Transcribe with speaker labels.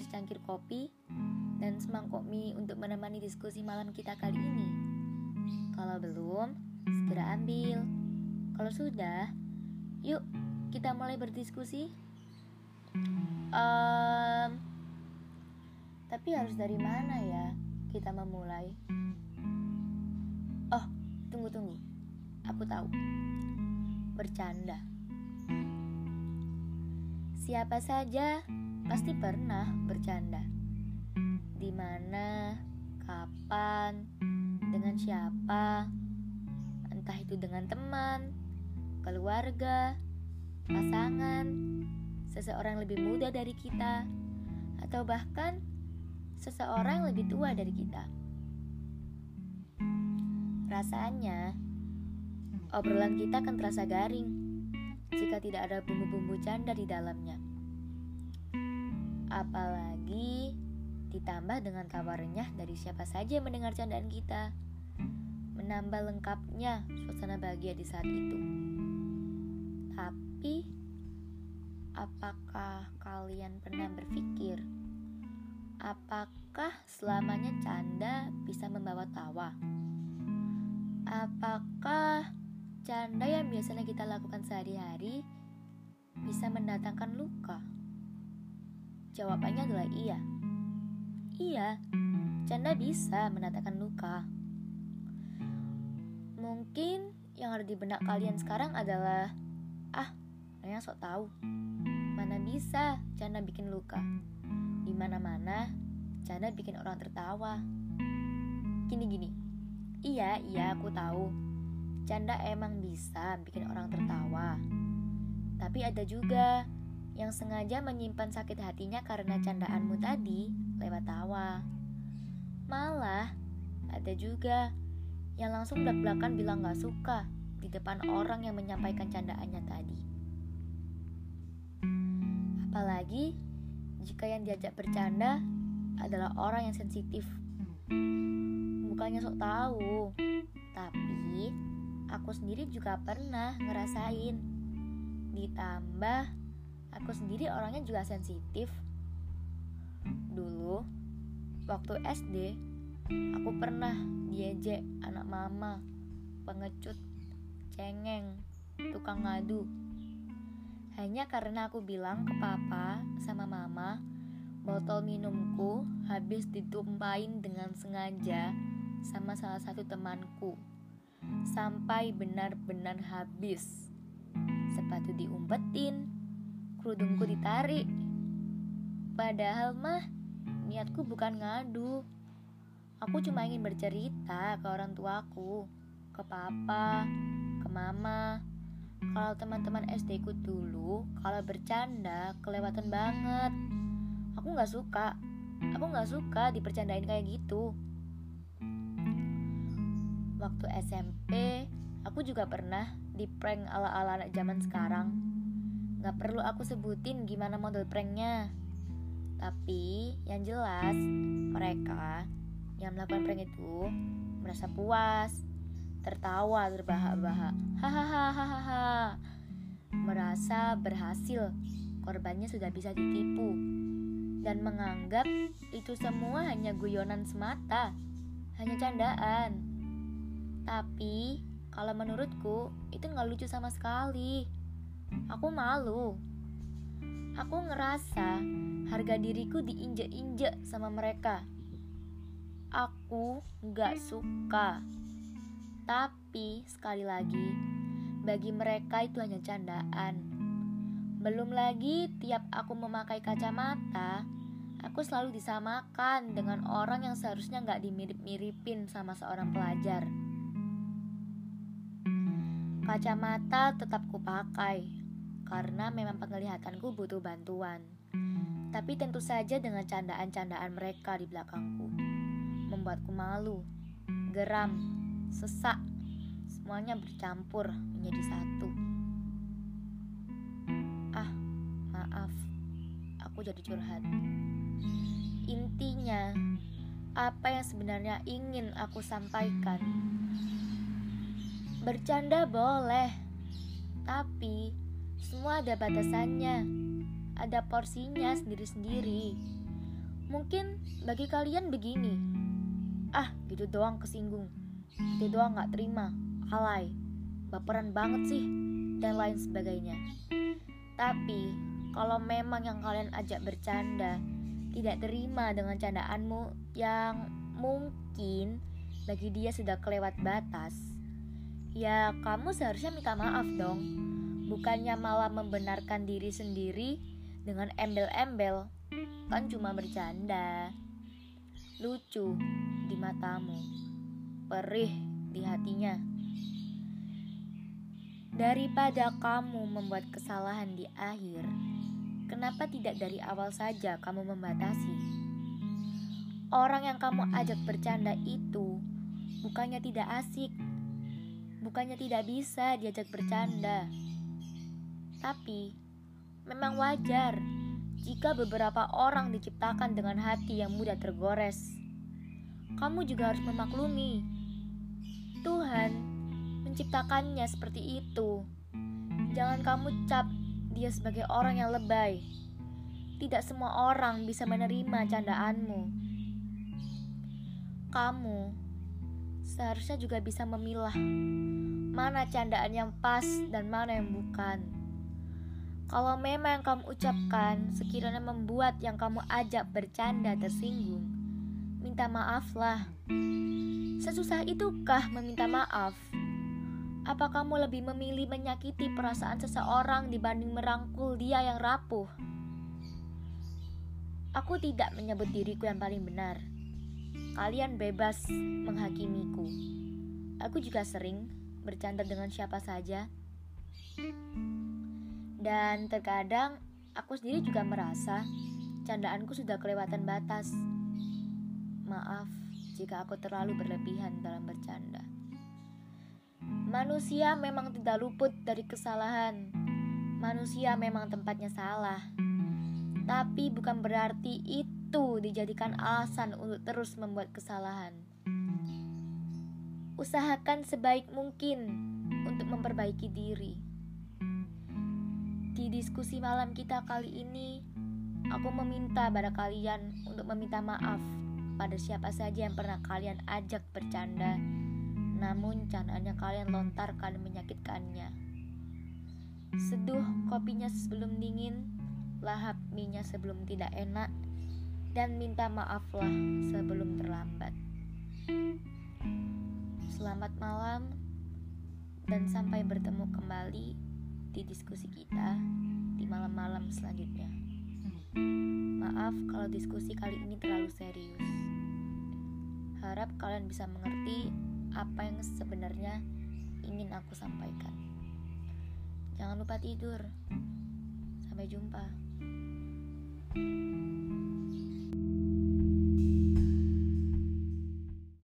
Speaker 1: secangkir kopi dan semangkok mie untuk menemani diskusi malam kita kali ini? Kalau belum, segera ambil. Kalau sudah, yuk kita mulai berdiskusi. Um, tapi harus dari mana ya kita memulai? Oh, tunggu-tunggu. Aku tahu. Bercanda. Siapa saja pasti pernah bercanda. Di mana, kapan, dengan siapa, entah itu dengan teman, keluarga, pasangan, seseorang lebih muda dari kita, atau bahkan seseorang lebih tua dari kita. Rasanya, obrolan kita akan terasa garing jika tidak ada bumbu-bumbu canda di dalamnya. Apalagi ditambah dengan kabarnya dari siapa saja yang mendengar candaan kita. Menambah lengkapnya suasana bahagia di saat itu. Tapi, apakah kalian pernah berpikir, apakah selamanya canda bisa membawa tawa? Apakah Canda yang biasanya kita lakukan sehari-hari bisa mendatangkan luka? Jawabannya adalah iya. Iya, canda bisa mendatangkan luka. Mungkin yang ada di benak kalian sekarang adalah ah, Naya sok tahu. Mana bisa canda bikin luka? Di mana-mana canda bikin orang tertawa. Gini-gini. Iya, iya aku tahu Canda emang bisa bikin orang tertawa. Tapi ada juga yang sengaja menyimpan sakit hatinya karena candaanmu tadi lewat tawa. Malah ada juga yang langsung belak-belakan bilang gak suka di depan orang yang menyampaikan candaannya tadi. Apalagi jika yang diajak bercanda adalah orang yang sensitif. Bukannya sok tahu, tapi aku sendiri juga pernah ngerasain. Ditambah, aku sendiri orangnya juga sensitif. Dulu, waktu SD, aku pernah diejek anak mama, pengecut, cengeng, tukang ngadu. Hanya karena aku bilang ke papa sama mama, botol minumku habis ditumpain dengan sengaja sama salah satu temanku sampai benar-benar habis. Sepatu diumpetin, kerudungku ditarik. Padahal mah niatku bukan ngadu. Aku cuma ingin bercerita ke orang tuaku, ke papa, ke mama. Kalau teman-teman SD ku dulu, kalau bercanda kelewatan banget. Aku nggak suka. Aku nggak suka dipercandain kayak gitu. Waktu SMP, aku juga pernah di prank ala-ala anak zaman sekarang. Gak perlu aku sebutin gimana model pranknya. Tapi yang jelas, mereka yang melakukan prank itu merasa puas, tertawa terbahak-bahak. Hahaha, merasa berhasil, korbannya sudah bisa ditipu, dan menganggap itu semua hanya guyonan semata, hanya candaan. Tapi kalau menurutku itu nggak lucu sama sekali. Aku malu. Aku ngerasa harga diriku diinjek-injek sama mereka. Aku nggak suka. Tapi sekali lagi, bagi mereka itu hanya candaan. Belum lagi tiap aku memakai kacamata, aku selalu disamakan dengan orang yang seharusnya nggak dimirip-miripin sama seorang pelajar. Kacamata tetap kupakai karena memang penglihatanku butuh bantuan. Tapi tentu saja dengan candaan-candaan mereka di belakangku membuatku malu, geram, sesak, semuanya bercampur menjadi satu. Ah, maaf, aku jadi curhat. Intinya, apa yang sebenarnya ingin aku sampaikan Bercanda boleh, tapi semua ada batasannya, ada porsinya sendiri-sendiri. Mungkin bagi kalian begini, ah gitu doang kesinggung, gitu doang gak terima, alay, baperan banget sih, dan lain sebagainya. Tapi kalau memang yang kalian ajak bercanda tidak terima dengan candaanmu yang mungkin bagi dia sudah kelewat batas, ya kamu seharusnya minta maaf dong. Bukannya malah membenarkan diri sendiri dengan embel-embel, kan cuma bercanda. Lucu di matamu, perih di hatinya. Daripada kamu membuat kesalahan di akhir, kenapa tidak dari awal saja kamu membatasi? Orang yang kamu ajak bercanda itu bukannya tidak asik, bukannya tidak bisa diajak bercanda. Tapi memang wajar jika beberapa orang diciptakan dengan hati yang mudah tergores. Kamu juga harus memaklumi Tuhan menciptakannya seperti itu. Jangan kamu cap dia sebagai orang yang lebay. Tidak semua orang bisa menerima candaanmu kamu seharusnya juga bisa memilah mana candaan yang pas dan mana yang bukan. Kalau memang kamu ucapkan sekiranya membuat yang kamu ajak bercanda tersinggung, minta maaflah. Sesusah itukah meminta maaf? Apa kamu lebih memilih menyakiti perasaan seseorang dibanding merangkul dia yang rapuh? Aku tidak menyebut diriku yang paling benar. Kalian bebas menghakimiku. Aku juga sering bercanda dengan siapa saja. Dan terkadang aku sendiri juga merasa candaanku sudah kelewatan batas. Maaf jika aku terlalu berlebihan dalam bercanda. Manusia memang tidak luput dari kesalahan. Manusia memang tempatnya salah. Tapi bukan berarti itu dijadikan alasan untuk terus membuat kesalahan. Usahakan sebaik mungkin untuk memperbaiki diri. Di diskusi malam kita kali ini, aku meminta pada kalian untuk meminta maaf pada siapa saja yang pernah kalian ajak bercanda, namun candaannya kalian lontarkan menyakitkannya. Seduh kopinya sebelum dingin, lahap minyak sebelum tidak enak, dan minta maaflah sebelum terlambat. Selamat malam dan sampai bertemu kembali di diskusi kita di malam-malam selanjutnya. Maaf kalau diskusi kali ini terlalu serius. Harap kalian bisa mengerti apa yang sebenarnya ingin aku sampaikan. Jangan lupa tidur. Sampai jumpa. thank you